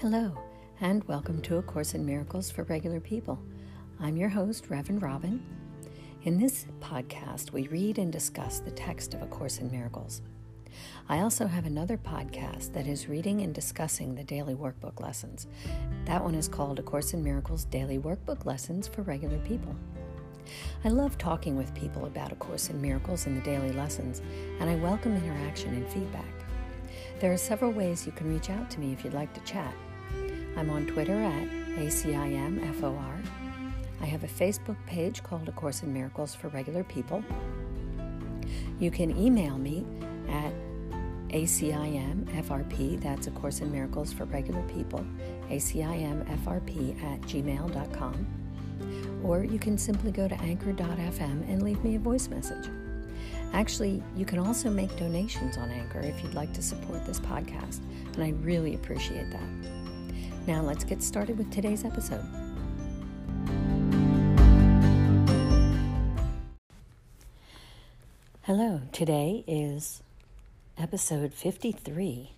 Hello, and welcome to A Course in Miracles for Regular People. I'm your host, Reverend Robin. In this podcast, we read and discuss the text of A Course in Miracles. I also have another podcast that is reading and discussing the daily workbook lessons. That one is called A Course in Miracles Daily Workbook Lessons for Regular People. I love talking with people about A Course in Miracles and the daily lessons, and I welcome interaction and feedback. There are several ways you can reach out to me if you'd like to chat. I'm on Twitter at ACIMFOR. I have a Facebook page called A Course in Miracles for Regular People. You can email me at ACIMFRP, that's A Course in Miracles for Regular People, ACIMFRP at gmail.com. Or you can simply go to anchor.fm and leave me a voice message. Actually, you can also make donations on Anchor if you'd like to support this podcast, and I really appreciate that. Now, let's get started with today's episode. Hello, today is episode 53.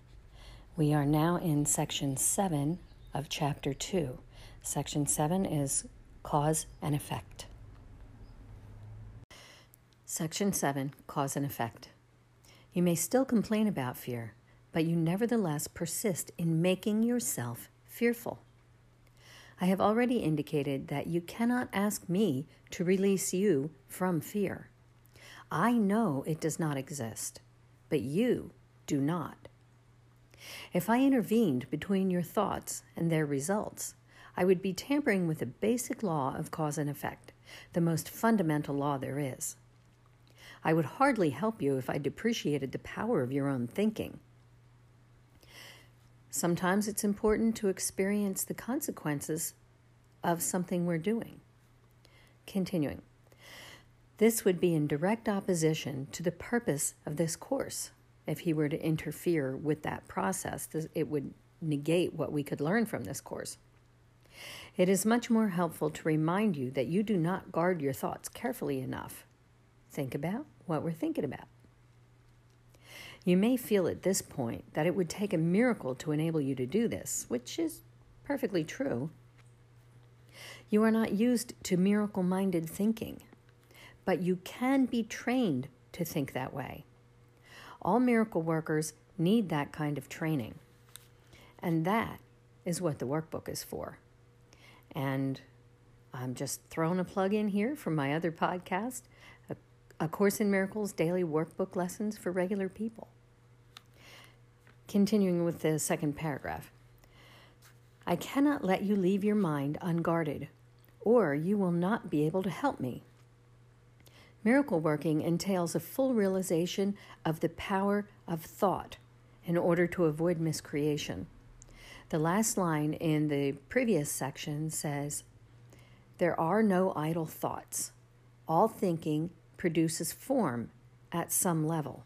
We are now in section 7 of chapter 2. Section 7 is cause and effect. Section 7 Cause and Effect. You may still complain about fear, but you nevertheless persist in making yourself fearful. I have already indicated that you cannot ask me to release you from fear. I know it does not exist, but you do not. If I intervened between your thoughts and their results, I would be tampering with the basic law of cause and effect, the most fundamental law there is. I would hardly help you if I depreciated the power of your own thinking. Sometimes it's important to experience the consequences of something we're doing. Continuing. This would be in direct opposition to the purpose of this course. If he were to interfere with that process, it would negate what we could learn from this course. It is much more helpful to remind you that you do not guard your thoughts carefully enough. Think about what we're thinking about. You may feel at this point that it would take a miracle to enable you to do this, which is perfectly true. You are not used to miracle minded thinking, but you can be trained to think that way. All miracle workers need that kind of training, and that is what the workbook is for. And I'm just throwing a plug in here from my other podcast, a Course in Miracles daily workbook lessons for regular people. Continuing with the second paragraph I cannot let you leave your mind unguarded, or you will not be able to help me. Miracle working entails a full realization of the power of thought in order to avoid miscreation. The last line in the previous section says, There are no idle thoughts. All thinking produces form at some level.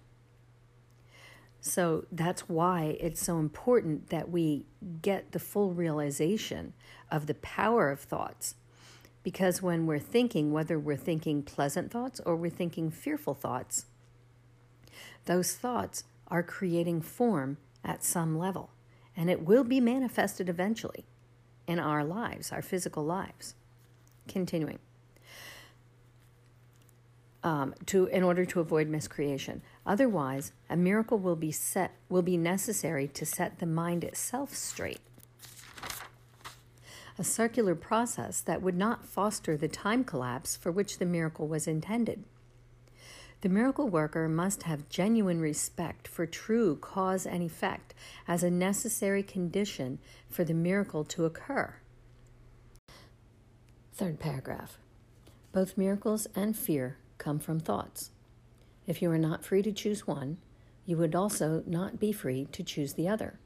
So that's why it's so important that we get the full realization of the power of thoughts. Because when we're thinking, whether we're thinking pleasant thoughts or we're thinking fearful thoughts, those thoughts are creating form at some level. And it will be manifested eventually in our lives, our physical lives. Continuing um, to in order to avoid miscreation. Otherwise, a miracle will be set will be necessary to set the mind itself straight. A circular process that would not foster the time collapse for which the miracle was intended. The miracle worker must have genuine respect for true cause and effect as a necessary condition for the miracle to occur. Third paragraph. Both miracles and fear come from thoughts. If you are not free to choose one, you would also not be free to choose the other.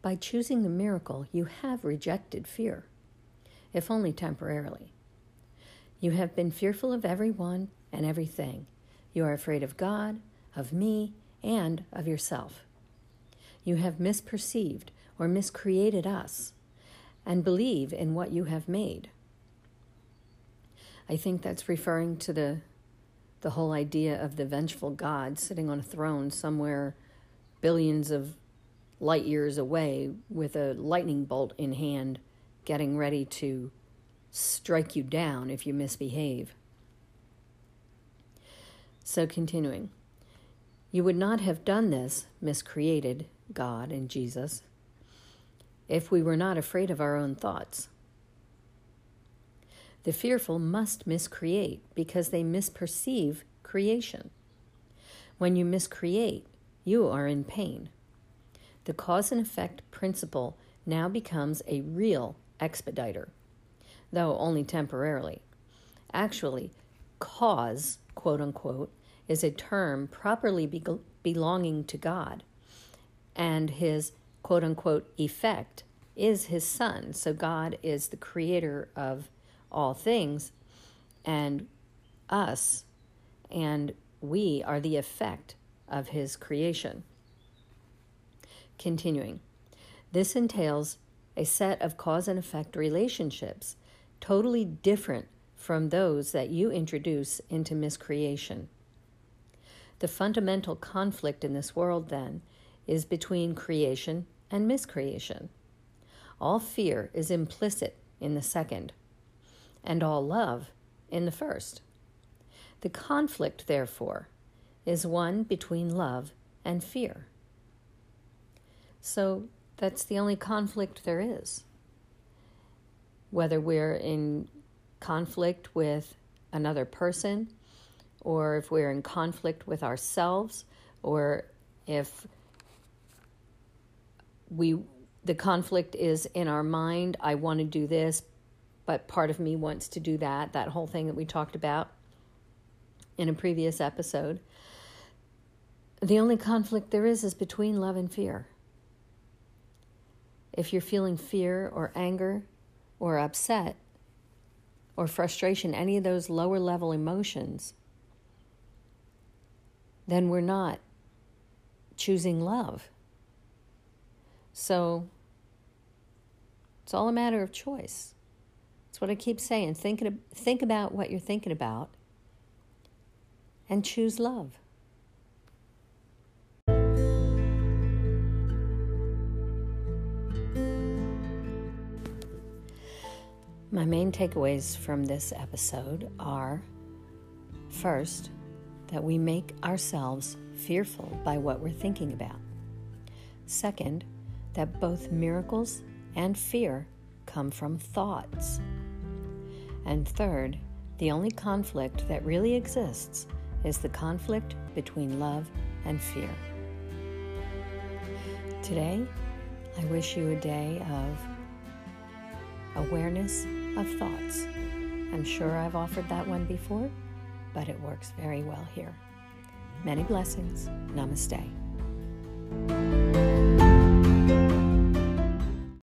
By choosing the miracle, you have rejected fear, if only temporarily. You have been fearful of everyone and everything. You are afraid of God, of me, and of yourself. You have misperceived or miscreated us and believe in what you have made. I think that's referring to the the whole idea of the vengeful God sitting on a throne somewhere billions of light years away with a lightning bolt in hand, getting ready to strike you down if you misbehave. So, continuing, you would not have done this, miscreated God and Jesus, if we were not afraid of our own thoughts. The fearful must miscreate because they misperceive creation. When you miscreate, you are in pain. The cause and effect principle now becomes a real expediter, though only temporarily. Actually, cause, quote unquote, is a term properly be- belonging to God, and his quote unquote effect is his son. So God is the creator of all things, and us and we are the effect of his creation. Continuing, this entails a set of cause and effect relationships totally different from those that you introduce into miscreation. The fundamental conflict in this world, then, is between creation and miscreation. All fear is implicit in the second, and all love in the first. The conflict, therefore, is one between love and fear. So that's the only conflict there is. Whether we're in conflict with another person, or if we're in conflict with ourselves, or if we the conflict is in our mind, I want to do this, but part of me wants to do that, that whole thing that we talked about in a previous episode. The only conflict there is is between love and fear. If you're feeling fear or anger or upset or frustration, any of those lower level emotions, then we're not choosing love. So it's all a matter of choice. That's what I keep saying. Think, think about what you're thinking about and choose love. My main takeaways from this episode are first, that we make ourselves fearful by what we're thinking about. Second, that both miracles and fear come from thoughts. And third, the only conflict that really exists is the conflict between love and fear. Today, I wish you a day of awareness of thoughts. I'm sure I've offered that one before, but it works very well here. Many blessings. Namaste.